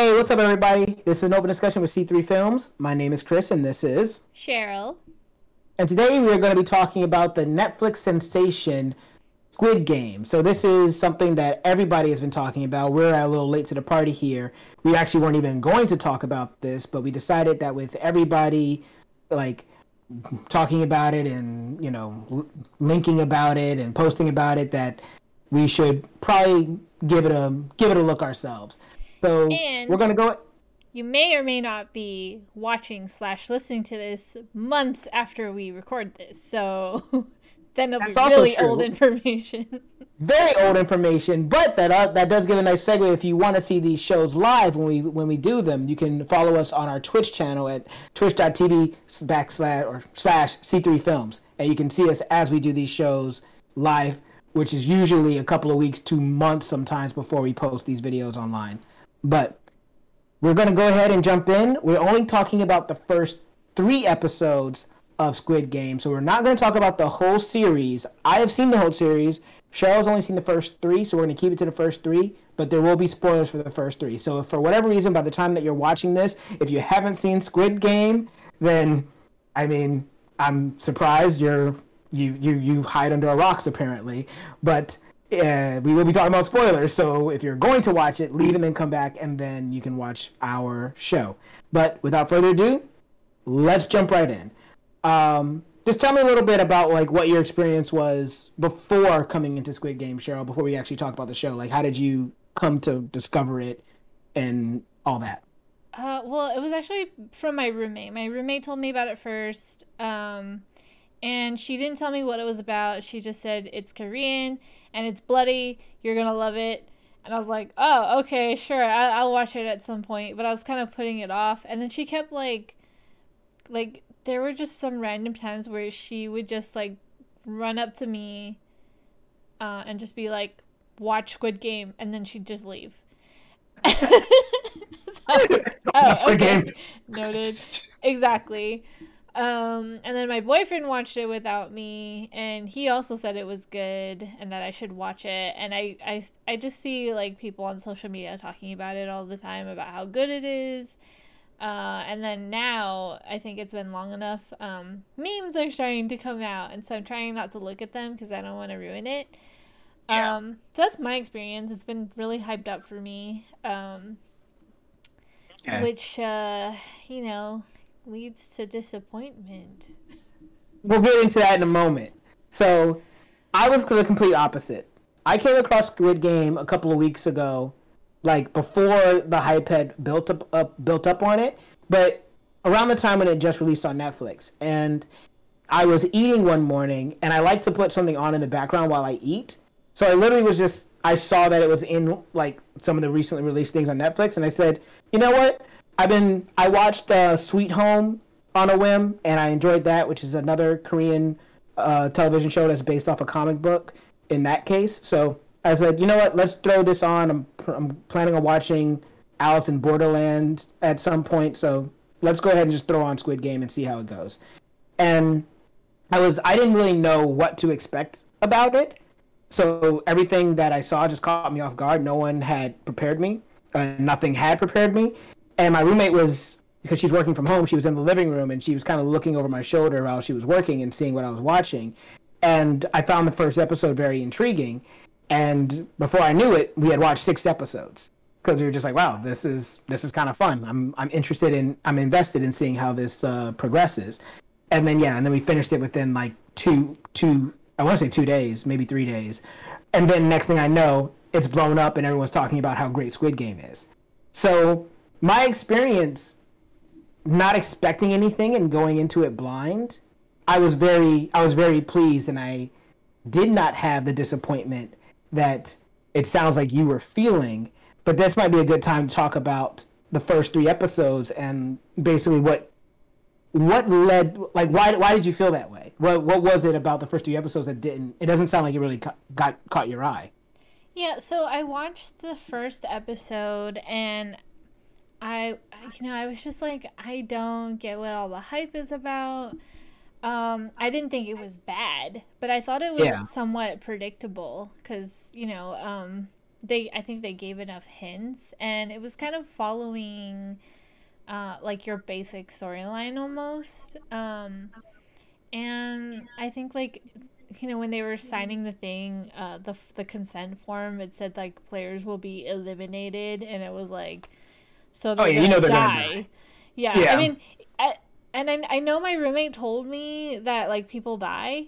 Hey, what's up, everybody? This is an open discussion with C3 Films. My name is Chris, and this is Cheryl. And today we are going to be talking about the Netflix sensation Squid Game. So this is something that everybody has been talking about. We're a little late to the party here. We actually weren't even going to talk about this, but we decided that with everybody like talking about it and you know l- linking about it and posting about it that we should probably give it a give it a look ourselves. So And- we're gonna go. You may or may not be watching slash listening to this months after we record this, so then it'll That's be really true. old information. very old information, but that uh, that does give a nice segue. If you want to see these shows live when we when we do them, you can follow us on our Twitch channel at twitch.tv backslash or slash C3 Films, and you can see us as we do these shows live, which is usually a couple of weeks to months sometimes before we post these videos online. But we're going to go ahead and jump in. We're only talking about the first three episodes of Squid Game, so we're not going to talk about the whole series. I have seen the whole series. Cheryl's only seen the first three, so we're going to keep it to the first three. But there will be spoilers for the first three. So for whatever reason, by the time that you're watching this, if you haven't seen Squid Game, then I mean, I'm surprised you're you you you hide under a rocks apparently. But uh, we will be talking about spoilers, so if you're going to watch it, leave and then come back, and then you can watch our show. But without further ado, let's jump right in. Um, just tell me a little bit about like what your experience was before coming into Squid Game, Cheryl. Before we actually talk about the show, like how did you come to discover it and all that? Uh, well, it was actually from my roommate. My roommate told me about it first, um, and she didn't tell me what it was about. She just said it's Korean and it's bloody. You're gonna love it. And I was like, oh, okay, sure, I- I'll watch it at some point. But I was kind of putting it off, and then she kept like, like there were just some random times where she would just like run up to me, uh, and just be like, watch Squid Game, and then she'd just leave. So- Oh, okay. Game. Noted. Exactly. Um, and then my boyfriend watched it without me, and he also said it was good and that I should watch it. And I, I, I just see like people on social media talking about it all the time about how good it is. Uh, and then now I think it's been long enough. Um, memes are starting to come out, and so I'm trying not to look at them because I don't want to ruin it. Yeah. Um, so that's my experience. It's been really hyped up for me. Um, Yeah. which uh you know leads to disappointment we'll get into that in a moment. So, I was the complete opposite. I came across Squid Game a couple of weeks ago, like before the hype had built up, up built up on it, but around the time when it just released on Netflix. And I was eating one morning, and I like to put something on in the background while I eat. So I literally was just I saw that it was in like some of the recently released things on Netflix, and I said, you know what? I've been I watched uh, Sweet Home on a whim, and I enjoyed that, which is another Korean uh, television show that's based off a comic book. In that case, so I said, you know what? Let's throw this on. I'm I'm planning on watching Alice in Borderland at some point, so let's go ahead and just throw on Squid Game and see how it goes. And I was I didn't really know what to expect about it. So everything that I saw just caught me off guard. No one had prepared me. Uh, nothing had prepared me. And my roommate was because she's working from home. She was in the living room and she was kind of looking over my shoulder while she was working and seeing what I was watching. And I found the first episode very intriguing. And before I knew it, we had watched six episodes because we were just like, "Wow, this is this is kind of fun. I'm I'm interested in I'm invested in seeing how this uh, progresses." And then yeah, and then we finished it within like two two I want to say two days, maybe three days. And then next thing I know, it's blown up and everyone's talking about how great Squid Game is. So my experience, not expecting anything and going into it blind, I was very I was very pleased and I did not have the disappointment that it sounds like you were feeling. But this might be a good time to talk about the first three episodes and basically what what led like why why did you feel that way? What what was it about the first three episodes that didn't? It doesn't sound like it really got caught your eye. yeah so i watched the first episode and I, you know i was just like i don't get what all the hype is about um i didn't think it was bad but i thought it was Yeah. somewhat predictable because you know um they I think they gave enough hints, and it was kind of following uh, like your basic storyline almost. Um, and I think like you know when they were signing the thing, uh, the the consent form, it said like players will be eliminated, and it was like so they're oh, yeah, gonna you know they're die. Gonna die. Yeah, yeah, I mean, I, and I I know my roommate told me that like people die.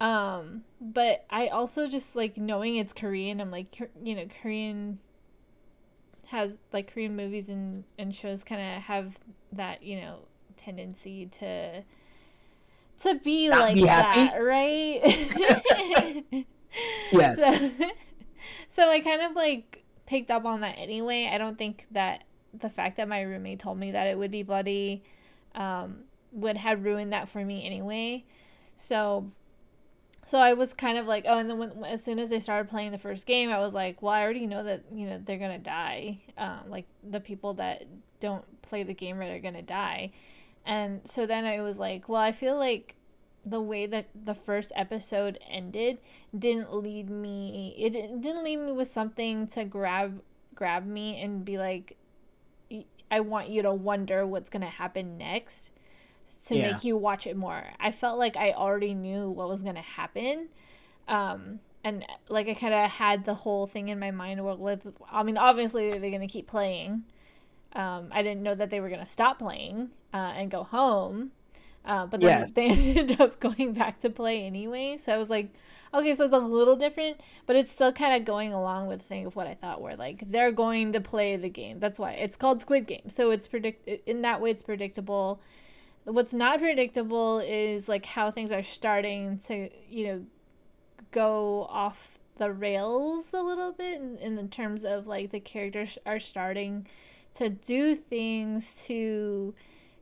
Um, but I also just like knowing it's Korean, I'm like, you know, Korean has like Korean movies and, and shows kind of have that, you know, tendency to to be Not like be that, right? yes. So, so I kind of like picked up on that anyway. I don't think that the fact that my roommate told me that it would be bloody um, would have ruined that for me anyway. So so I was kind of like, oh, and then when, as soon as they started playing the first game, I was like, well, I already know that you know they're gonna die. Um, like the people that don't play the game right are gonna die, and so then I was like, well, I feel like the way that the first episode ended didn't lead me. It didn't leave me with something to grab grab me and be like, I want you to wonder what's gonna happen next to yeah. make you watch it more. I felt like I already knew what was going to happen. Um, and like I kind of had the whole thing in my mind where I mean obviously they're going to keep playing. Um, I didn't know that they were going to stop playing uh, and go home. Uh, but then yes. they ended up going back to play anyway. So I was like, okay, so it's a little different, but it's still kind of going along with the thing of what I thought were like they're going to play the game. That's why it's called Squid Game. So it's predict in that way it's predictable what's not predictable is like how things are starting to you know go off the rails a little bit in, in terms of like the characters are starting to do things to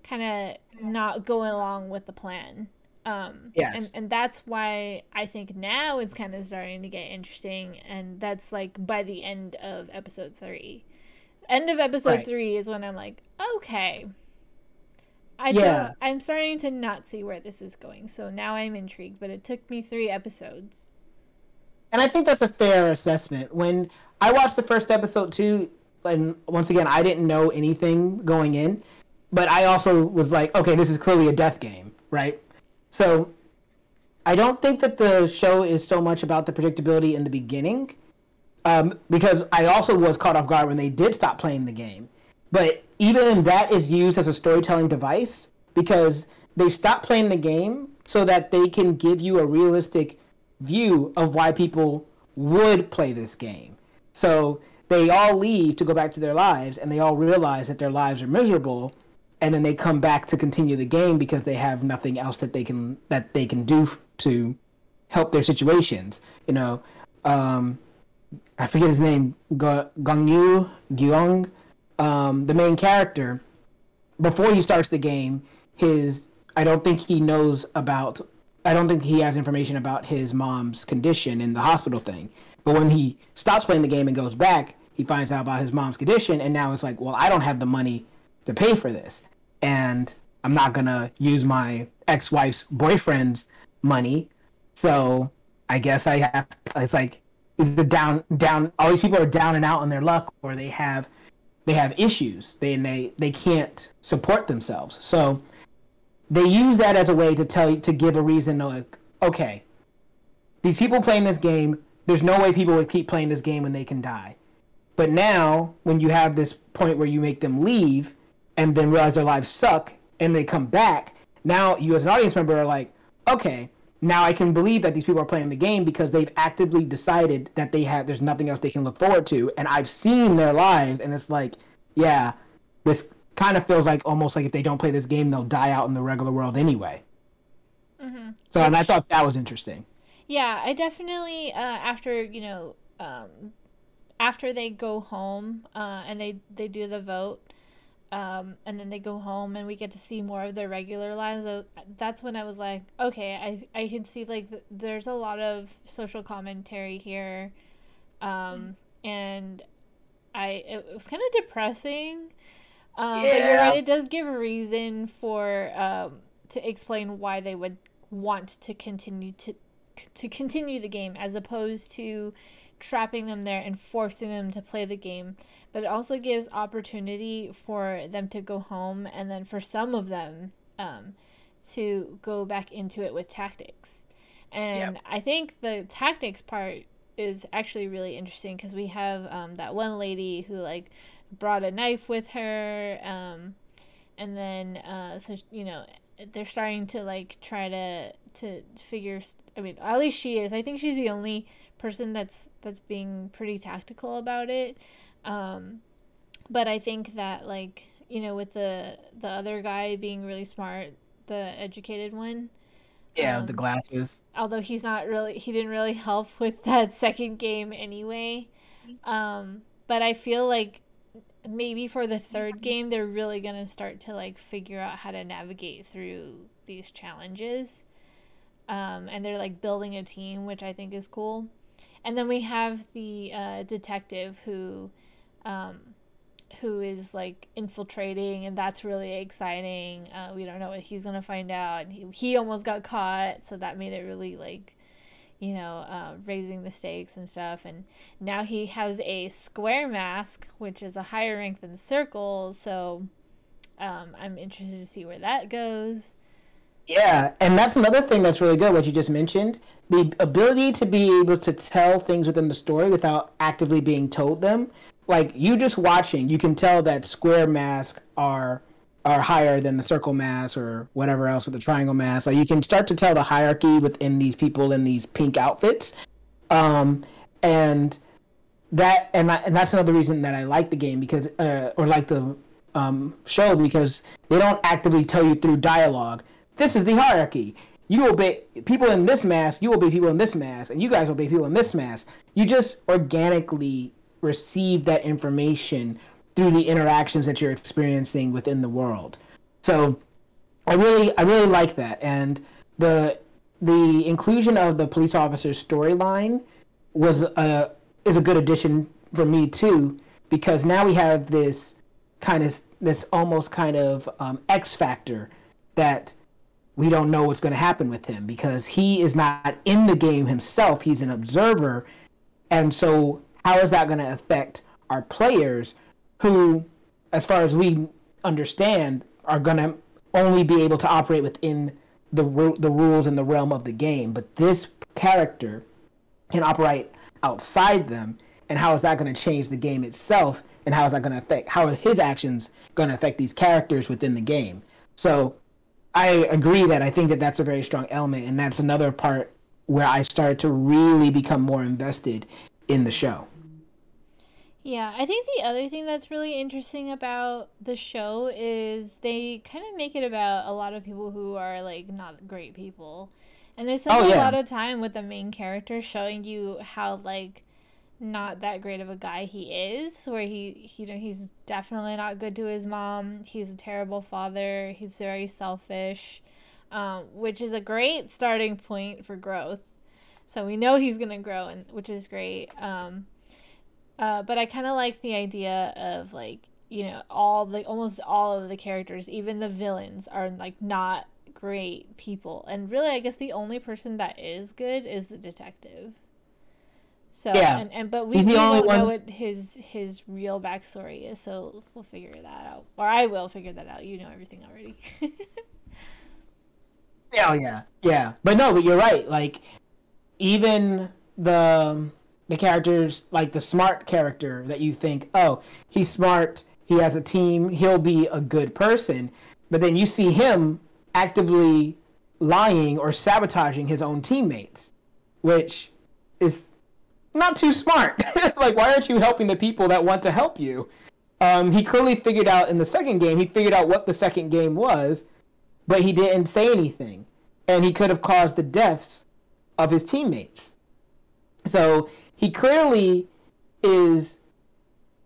kind of not go along with the plan um yes. and, and that's why i think now it's kind of starting to get interesting and that's like by the end of episode three end of episode right. three is when i'm like okay I yeah. don't I'm starting to not see where this is going. So now I'm intrigued, but it took me 3 episodes. And I think that's a fair assessment. When I watched the first episode too, and once again, I didn't know anything going in, but I also was like, okay, this is clearly a death game, right? So I don't think that the show is so much about the predictability in the beginning, um, because I also was caught off guard when they did stop playing the game. But even that is used as a storytelling device because they stop playing the game so that they can give you a realistic view of why people would play this game. So they all leave to go back to their lives and they all realize that their lives are miserable and then they come back to continue the game because they have nothing else that they can that they can do to help their situations. You know, um, I forget his name, Gongyu Gyong um, the main character, before he starts the game, his I don't think he knows about. I don't think he has information about his mom's condition in the hospital thing. But when he stops playing the game and goes back, he finds out about his mom's condition, and now it's like, well, I don't have the money to pay for this, and I'm not gonna use my ex-wife's boyfriend's money, so I guess I have. It's like it's the down, down. All these people are down and out on their luck, or they have they have issues. They and they they can't support themselves. So they use that as a way to tell you to give a reason like, okay, these people playing this game, there's no way people would keep playing this game when they can die. But now, when you have this point where you make them leave and then realize their lives suck and they come back, now you as an audience member are like, okay, now I can believe that these people are playing the game because they've actively decided that they have there's nothing else they can look forward to, and I've seen their lives, and it's like, yeah, this kind of feels like almost like if they don't play this game, they'll die out in the regular world anyway. Mm-hmm. So, Which, and I thought that was interesting. Yeah, I definitely uh, after you know um, after they go home uh, and they they do the vote um, and then they go home and we get to see more of their regular lives. That's when I was like, okay, I, I can see like th- there's a lot of social commentary here, um, and I it was kind of depressing. Um, yeah. But you're right, it does give a reason for um, to explain why they would want to continue to to continue the game as opposed to trapping them there and forcing them to play the game, but it also gives opportunity for them to go home and then for some of them um, to go back into it with tactics. And yep. I think the tactics part is actually really interesting because we have um, that one lady who like brought a knife with her, um, and then uh, so you know they're starting to like try to to figure. I mean, at least she is. I think she's the only person that's that's being pretty tactical about it. Um, but I think that like you know with the the other guy being really smart, the educated one. Yeah, um, the glasses. Although he's not really, he didn't really help with that second game anyway. Um, but I feel like maybe for the third game they're really gonna start to like figure out how to navigate through these challenges. Um, and they're like building a team, which I think is cool. And then we have the uh, detective who um, who is like infiltrating, and that's really exciting. Uh, we don't know what he's gonna find out. He, he almost got caught, so that made it really like, you know, uh, raising the stakes and stuff. And now he has a square mask, which is a higher rank than circle. So um, I'm interested to see where that goes. Yeah, and that's another thing that's really good. What you just mentioned, the ability to be able to tell things within the story without actively being told them like you just watching, you can tell that square masks are are higher than the circle mask or whatever else with the triangle mask. Like you can start to tell the hierarchy within these people in these pink outfits, um, and that and I, and that's another reason that I like the game because uh, or like the um, show because they don't actively tell you through dialogue. This is the hierarchy. You obey people in this mask. You obey people in this mask, and you guys obey people in this mask. You just organically receive that information through the interactions that you're experiencing within the world. So I really I really like that and the the inclusion of the police officer's storyline was a is a good addition for me too because now we have this kind of this almost kind of um, X factor that we don't know what's going to happen with him because he is not in the game himself he's an observer and so how is that going to affect our players who, as far as we understand, are going to only be able to operate within the the rules and the realm of the game, but this character can operate outside them. And how is that going to change the game itself? And how is that going to affect how are his actions going to affect these characters within the game? So, I agree that I think that that's a very strong element, and that's another part where I started to really become more invested in the show. Yeah, I think the other thing that's really interesting about the show is they kind of make it about a lot of people who are like not great people. And they spend oh, yeah. a lot of time with the main character showing you how like not that great of a guy he is, where he, you know, he's definitely not good to his mom. He's a terrible father. He's very selfish, um, which is a great starting point for growth. So we know he's gonna grow, and which is great. Um, uh, but I kind of like the idea of like you know all the almost all of the characters, even the villains, are like not great people, and really, I guess the only person that is good is the detective. So yeah. and, and but we, we don't know what his his real backstory is, so we'll figure that out. Or I will figure that out. You know everything already. yeah, yeah, yeah. But no, but you're right. Like even the the characters like the smart character that you think, oh, he's smart, he has a team, he'll be a good person, but then you see him actively lying or sabotaging his own teammates, which is not too smart. like, why aren't you helping the people that want to help you? Um, he clearly figured out in the second game, he figured out what the second game was, but he didn't say anything. And he could have caused the deaths of his teammates. So he clearly is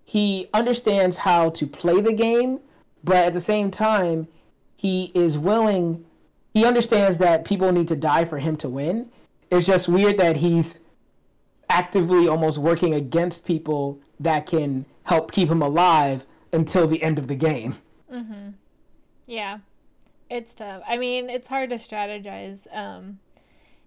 he understands how to play the game, but at the same time, he is willing. He understands that people need to die for him to win. It's just weird that he's actively almost working against people that can help keep him alive until the end of the game. Mhm. Yeah. It's tough. I mean, it's hard to strategize um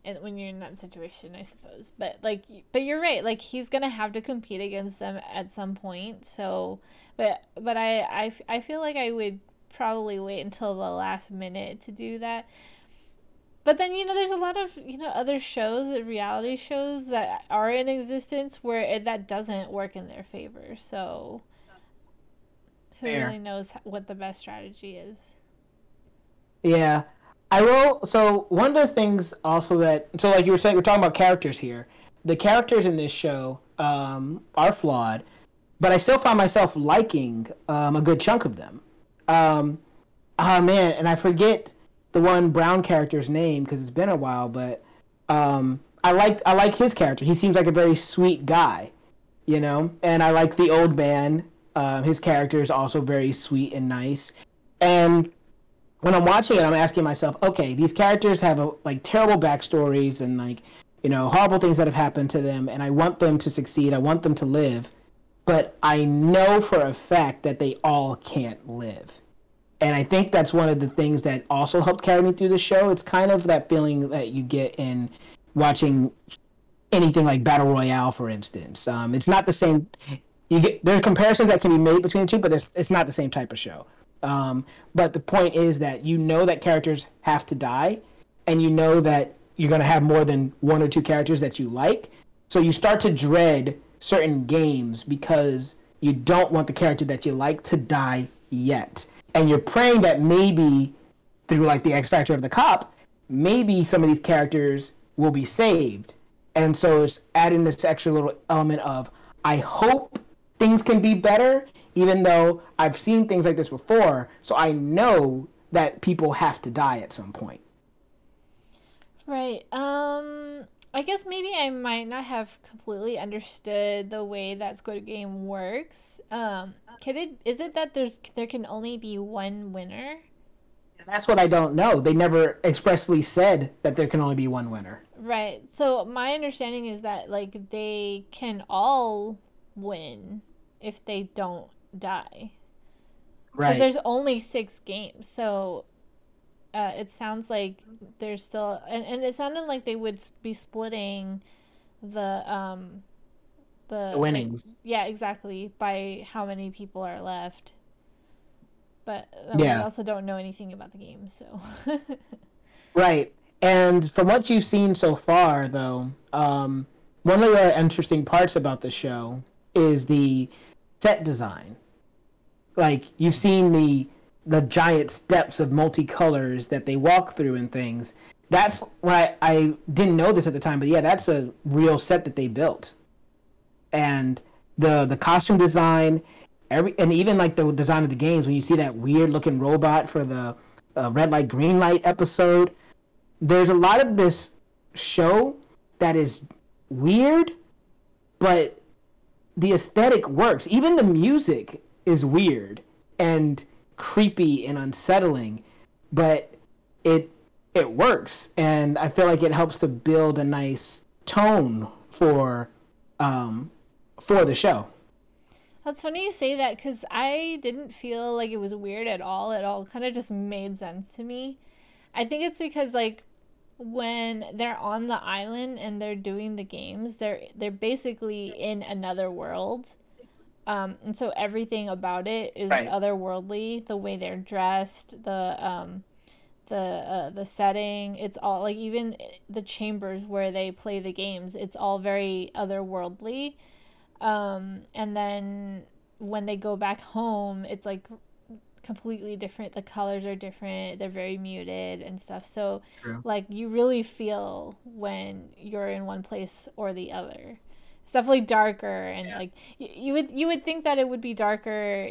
and when you're in that situation, I suppose. But like, but you're right. Like he's gonna have to compete against them at some point. So, but but I I, I feel like I would probably wait until the last minute to do that. But then you know, there's a lot of you know other shows, reality shows that are in existence where it, that doesn't work in their favor. So, who Fair. really knows what the best strategy is? Yeah, I will. So one of the things also that so like you were saying, we're talking about characters here. The characters in this show um, are flawed, but I still find myself liking um, a good chunk of them. Um, oh man, and I forget the one brown character's name because it's been a while, but um, I like I like his character. He seems like a very sweet guy, you know. And I like the old man. Uh, his character is also very sweet and nice. And when I'm watching it, I'm asking myself, okay, these characters have a, like terrible backstories and like you know horrible things that have happened to them, and I want them to succeed. I want them to live, but I know for a fact that they all can't live. And I think that's one of the things that also helped carry me through the show. It's kind of that feeling that you get in watching anything like Battle Royale, for instance. Um, it's not the same. You get there are comparisons that can be made between the two, but it's, not the same type of show. Um, but the point is that you know that characters have to die, and you know that you're going to have more than one or two characters that you like. So you start to dread certain games because you don't want the character that you like to die yet. And you're praying that maybe through like the X Factor of the cop, maybe some of these characters will be saved. And so it's adding this extra little element of I hope things can be better even though I've seen things like this before, so I know that people have to die at some point. Right. Um I guess maybe I might not have completely understood the way that Squid Game works. Um can it is it that there's there can only be one winner? That's what I don't know. They never expressly said that there can only be one winner. Right. So my understanding is that like they can all win if they don't die. Right. Because there's only six games, so uh, it sounds like there's still, and, and it sounded like they would be splitting the um the, the winnings. Like, yeah, exactly. By how many people are left. But um, yeah. we also don't know anything about the game, so. right, and from what you've seen so far, though, um, one of the interesting parts about the show is the set design like you've seen the the giant steps of multicolors that they walk through and things. That's why I, I didn't know this at the time, but yeah, that's a real set that they built. And the the costume design, every and even like the design of the games. When you see that weird looking robot for the uh, red light green light episode, there's a lot of this show that is weird, but the aesthetic works. Even the music is weird and creepy and unsettling, but it it works, and I feel like it helps to build a nice tone for um, for the show. That's funny you say that because I didn't feel like it was weird at all. It all kind of just made sense to me. I think it's because like when they're on the island and they're doing the games, they're they're basically in another world um, and so everything about it is right. otherworldly. The way they're dressed, the um, the uh, the setting, it's all like even the chambers where they play the games. It's all very otherworldly. Um, and then when they go back home, it's like completely different. The colors are different. They're very muted and stuff. So True. like you really feel when you're in one place or the other. It's definitely darker and yeah. like you, you would you would think that it would be darker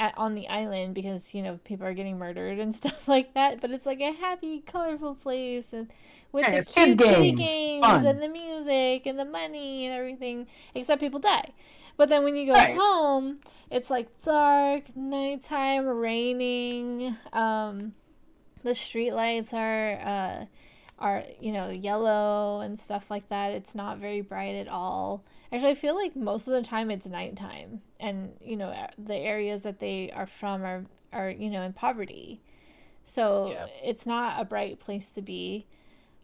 at, on the island because you know people are getting murdered and stuff like that. But it's like a happy, colorful place and with yeah, the cute games, games and the music and the money and everything. Except people die. But then when you go right. home, it's like dark, nighttime, raining. Um, the street lights are uh, are you know yellow and stuff like that it's not very bright at all actually i feel like most of the time it's nighttime and you know the areas that they are from are are you know in poverty so yeah. it's not a bright place to be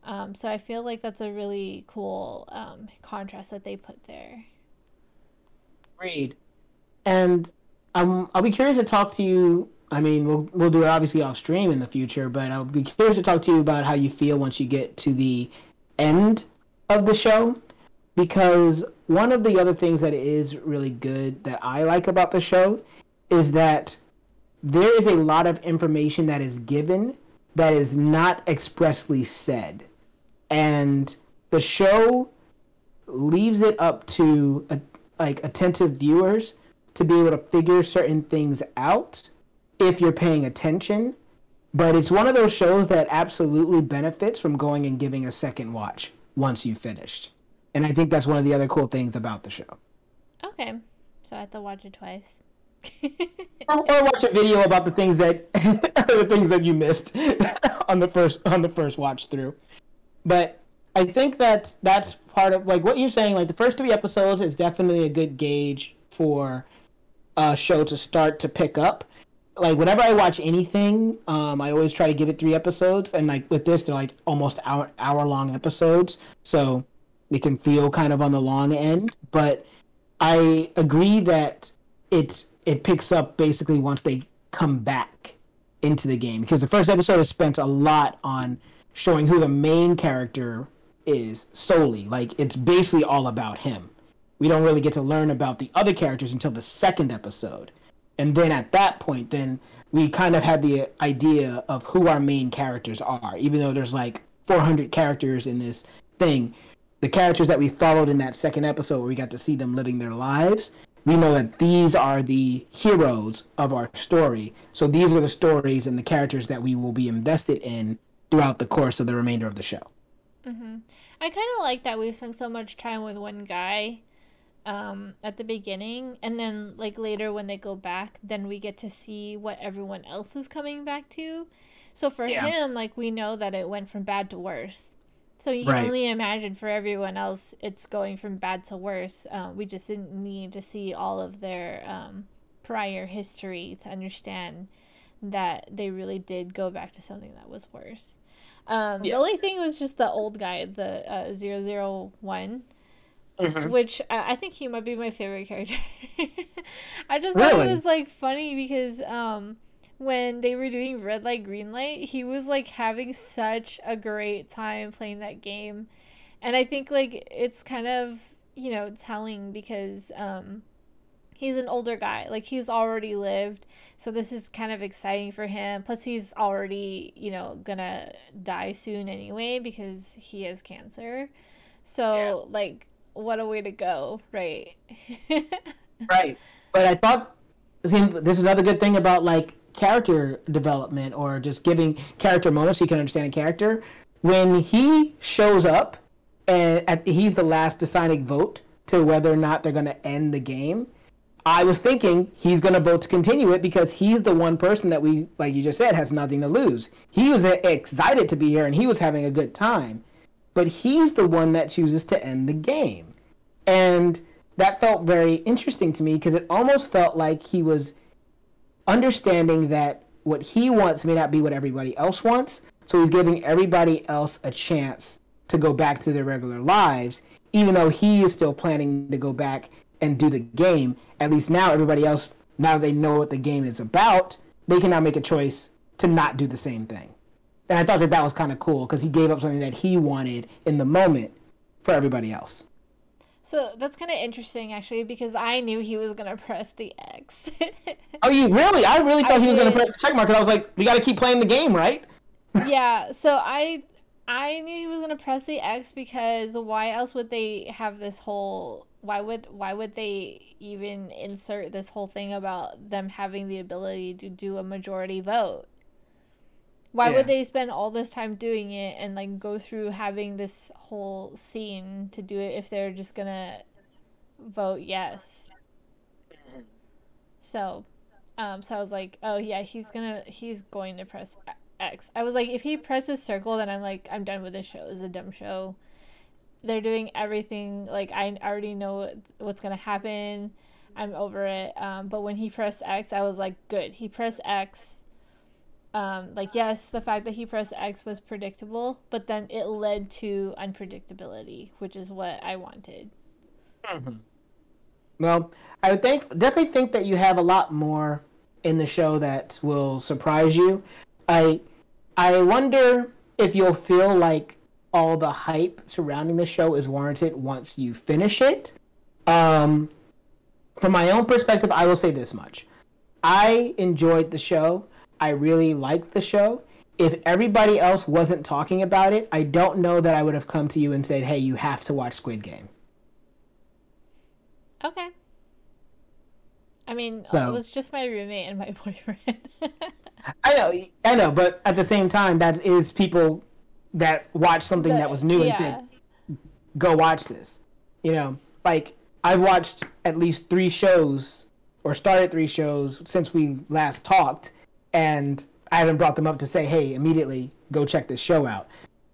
Um, so I feel like that's a really cool um, contrast that they put there. Agreed. And um, I'll be curious to talk to you. I mean, we'll we'll do it obviously off stream in the future, but I'll be curious to talk to you about how you feel once you get to the end of the show, because one of the other things that is really good that I like about the show is that there is a lot of information that is given that is not expressly said, and the show leaves it up to uh, like attentive viewers to be able to figure certain things out if you're paying attention. But it's one of those shows that absolutely benefits from going and giving a second watch once you've finished. And I think that's one of the other cool things about the show. Okay. So I have to watch it twice. or, watch a video about the things that the things that you missed on the first on the first watch through. But I think that that's part of like what you're saying. Like the first three episodes is definitely a good gauge for a show to start to pick up. Like whenever I watch anything, um, I always try to give it three episodes, and like with this, they're like almost hour hour long episodes, so it can feel kind of on the long end. But I agree that it it picks up basically once they come back into the game because the first episode is spent a lot on showing who the main character is solely. Like it's basically all about him. We don't really get to learn about the other characters until the second episode. And then at that point then we kind of had the idea of who our main characters are. Even though there's like 400 characters in this thing, the characters that we followed in that second episode where we got to see them living their lives, we know that these are the heroes of our story. So these are the stories and the characters that we will be invested in throughout the course of the remainder of the show. Mm-hmm. I kind of like that we spent so much time with one guy um, at the beginning, and then like later when they go back, then we get to see what everyone else was coming back to. So for yeah. him, like we know that it went from bad to worse. So you can only imagine for everyone else, it's going from bad to worse. Um, we just didn't need to see all of their um, prior history to understand that they really did go back to something that was worse. Um, yeah. The only thing was just the old guy, the uh, 001, mm-hmm. which I, I think he might be my favorite character. I just really? thought it was like funny because um, when they were doing red light, green light, he was like having such a great time playing that game. And I think like it's kind of, you know, telling because um, he's an older guy. Like he's already lived so this is kind of exciting for him. Plus, he's already, you know, gonna die soon anyway because he has cancer. So, yeah. like, what a way to go, right? right. But I thought, see, this is another good thing about like character development or just giving character moments so you can understand a character. When he shows up and at, he's the last deciding vote to whether or not they're going to end the game, I was thinking he's going to vote to continue it because he's the one person that we, like you just said, has nothing to lose. He was excited to be here and he was having a good time, but he's the one that chooses to end the game. And that felt very interesting to me because it almost felt like he was understanding that what he wants may not be what everybody else wants. So he's giving everybody else a chance to go back to their regular lives, even though he is still planning to go back and do the game, at least now everybody else, now they know what the game is about, they can now make a choice to not do the same thing. And I thought that that was kind of cool because he gave up something that he wanted in the moment for everybody else. So that's kind of interesting, actually, because I knew he was gonna press the X. oh, you really? I really thought I he was gonna press the check mark because I was like, we got to keep playing the game, right? yeah. So I, I knew he was gonna press the X because why else would they have this whole why would why would they even insert this whole thing about them having the ability to do a majority vote? Why yeah. would they spend all this time doing it and like go through having this whole scene to do it if they're just gonna vote yes? So, um, so I was like, oh yeah, he's gonna he's going to press X. I was like, if he presses circle, then I'm like, I'm done with this show. It's a dumb show they're doing everything like I already know what's gonna happen. I'm over it. Um, but when he pressed X, I was like, good. He pressed X. um, like yes, the fact that he pressed X was predictable, but then it led to unpredictability, which is what I wanted. Mm-hmm. Well, I would think definitely think that you have a lot more in the show that will surprise you. I I wonder if you'll feel like all the hype surrounding the show is warranted once you finish it. Um, from my own perspective, I will say this much: I enjoyed the show. I really liked the show. If everybody else wasn't talking about it, I don't know that I would have come to you and said, "Hey, you have to watch Squid Game." Okay. I mean, so, it was just my roommate and my boyfriend. I know, I know, but at the same time, that is people that watched something the, that was new yeah. and said, "Go watch this." You know, like I've watched at least three shows or started three shows since we last talked, and I haven't brought them up to say, "Hey, immediately go check this show out."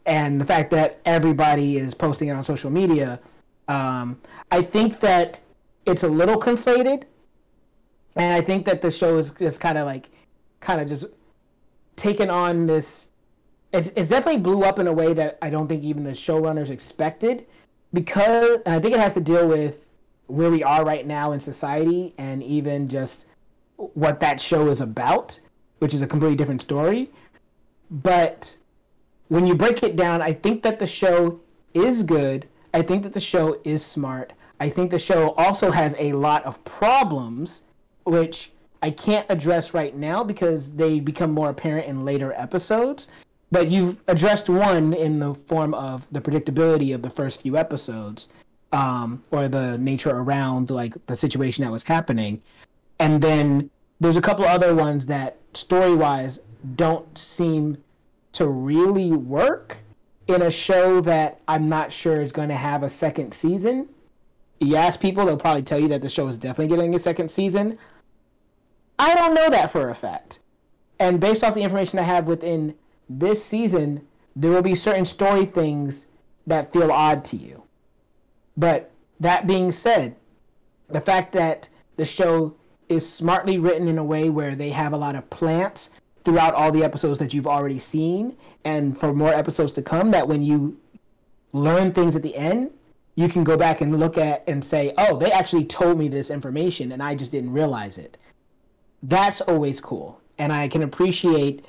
And the fact that everybody is posting it on social media, um, I think that it's a little conflated, and I think that the show is just kind of like, kind of just taken on this. It's, it's definitely blew up in a way that I don't think even the showrunners expected, because and I think it has to deal with where we are right now in society and even just what that show is about, which is a completely different story. But when you break it down, I think that the show is good. I think that the show is smart. I think the show also has a lot of problems, which I can't address right now because they become more apparent in later episodes. But you've addressed one in the form of the predictability of the first few episodes, um, or the nature around like the situation that was happening, and then there's a couple other ones that story wise don't seem to really work in a show that I'm not sure is going to have a second season you ask people, they'll probably tell you that the show is definitely getting a second season. I don't know that for a fact. And based off the information I have within this season, there will be certain story things that feel odd to you. But that being said, the fact that the show is smartly written in a way where they have a lot of plants throughout all the episodes that you've already seen, and for more episodes to come, that when you learn things at the end, you can go back and look at and say, oh, they actually told me this information and I just didn't realize it. That's always cool. And I can appreciate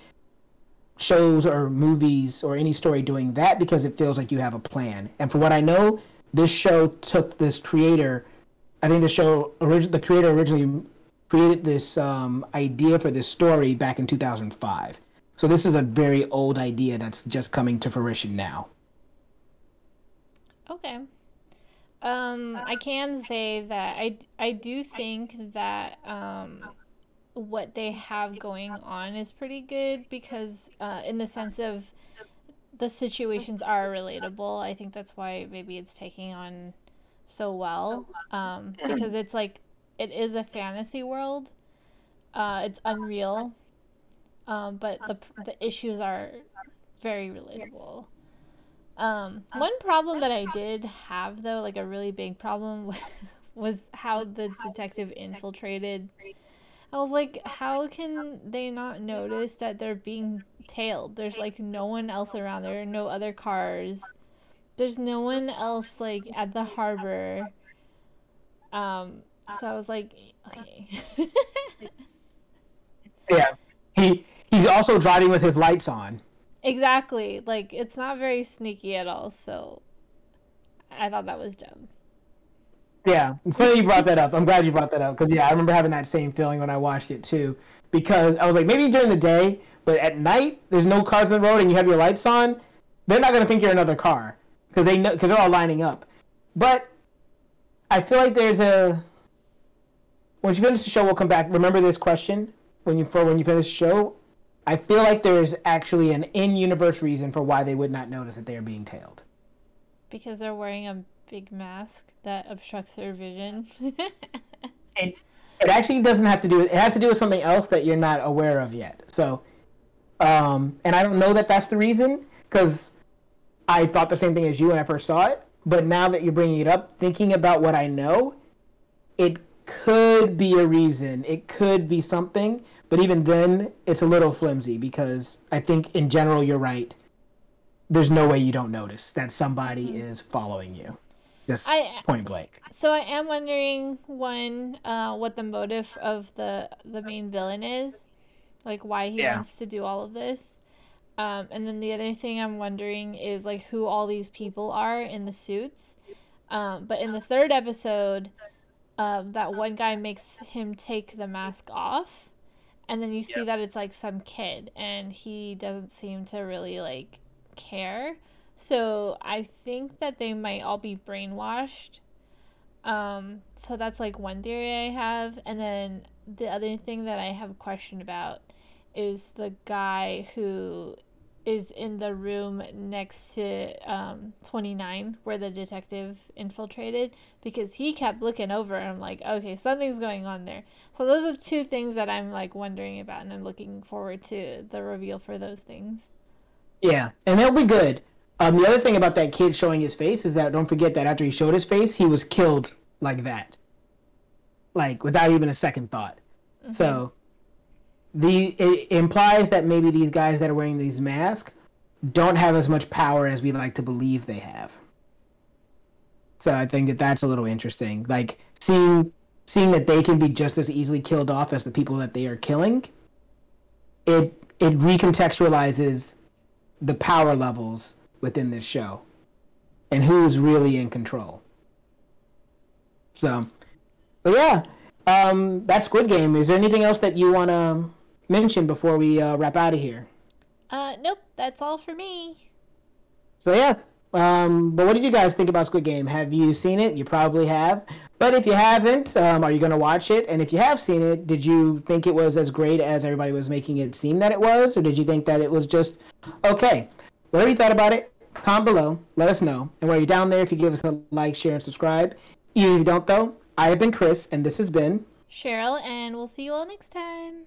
shows or movies or any story doing that because it feels like you have a plan. And for what I know, this show took this creator. I think the show, the creator originally created this um, idea for this story back in 2005. So this is a very old idea that's just coming to fruition now. Okay. Um, I can say that I, I do think that um, what they have going on is pretty good because, uh, in the sense of the situations are relatable. I think that's why maybe it's taking on so well um, because it's like it is a fantasy world. Uh, it's unreal, um, but the the issues are very relatable. Um, one problem that I did have though, like a really big problem, was how the detective infiltrated. I was like, how can they not notice that they're being tailed? There's like no one else around. There are no other cars. There's no one else like at the harbor. Um, Uh, so I was like, eh, okay. yeah, he he's also driving with his lights on. Exactly. Like it's not very sneaky at all. So I thought that was dumb. Yeah, it's funny you brought that up. I'm glad you brought that up because yeah, I remember having that same feeling when I watched it too. Because I was like, maybe during the day, but at night, there's no cars on the road and you have your lights on, they're not gonna think you're another car because they know because they're all lining up. But I feel like there's a once you finish the show, we'll come back. Remember this question when you for when you finish the show. I feel like there's actually an in-universe reason for why they would not notice that they are being tailed. Because they're wearing a big mask that obstructs their vision. it, it actually doesn't have to do. With, it has to do with something else that you're not aware of yet. So, um, and I don't know that that's the reason because I thought the same thing as you when I first saw it. But now that you're bringing it up, thinking about what I know, it could be a reason. It could be something, but even then, it's a little flimsy because I think in general you're right. There's no way you don't notice that somebody mm-hmm. is following you. Just I, point blank. So I am wondering one, uh, what the motive of the the main villain is, like why he yeah. wants to do all of this. Um, and then the other thing I'm wondering is like who all these people are in the suits. Um, but in the third episode, um, that one guy makes him take the mask off, and then you see yep. that it's like some kid, and he doesn't seem to really like care. So I think that they might all be brainwashed. Um, so that's like one theory I have, and then the other thing that I have a question about is the guy who is in the room next to um, 29 where the detective infiltrated because he kept looking over and I'm like, okay, something's going on there. So those are two things that I'm like wondering about and I'm looking forward to the reveal for those things. Yeah, and it'll be good. Um, the other thing about that kid showing his face is that don't forget that after he showed his face, he was killed like that. Like without even a second thought. Mm-hmm. So the it implies that maybe these guys that are wearing these masks don't have as much power as we like to believe they have. So I think that that's a little interesting. Like seeing seeing that they can be just as easily killed off as the people that they are killing. It it recontextualizes the power levels within this show and who's really in control. So, but yeah, um, that's Squid Game. Is there anything else that you want to mention before we uh, wrap out of here? Uh, nope, that's all for me. So yeah, um, but what did you guys think about Squid Game? Have you seen it? You probably have. But if you haven't, um, are you going to watch it? And if you have seen it, did you think it was as great as everybody was making it seem that it was? Or did you think that it was just okay? Whatever you thought about it, comment below. Let us know. And while you're down there, if you give us a like, share, and subscribe. Even if you don't, though, I have been Chris, and this has been Cheryl, and we'll see you all next time.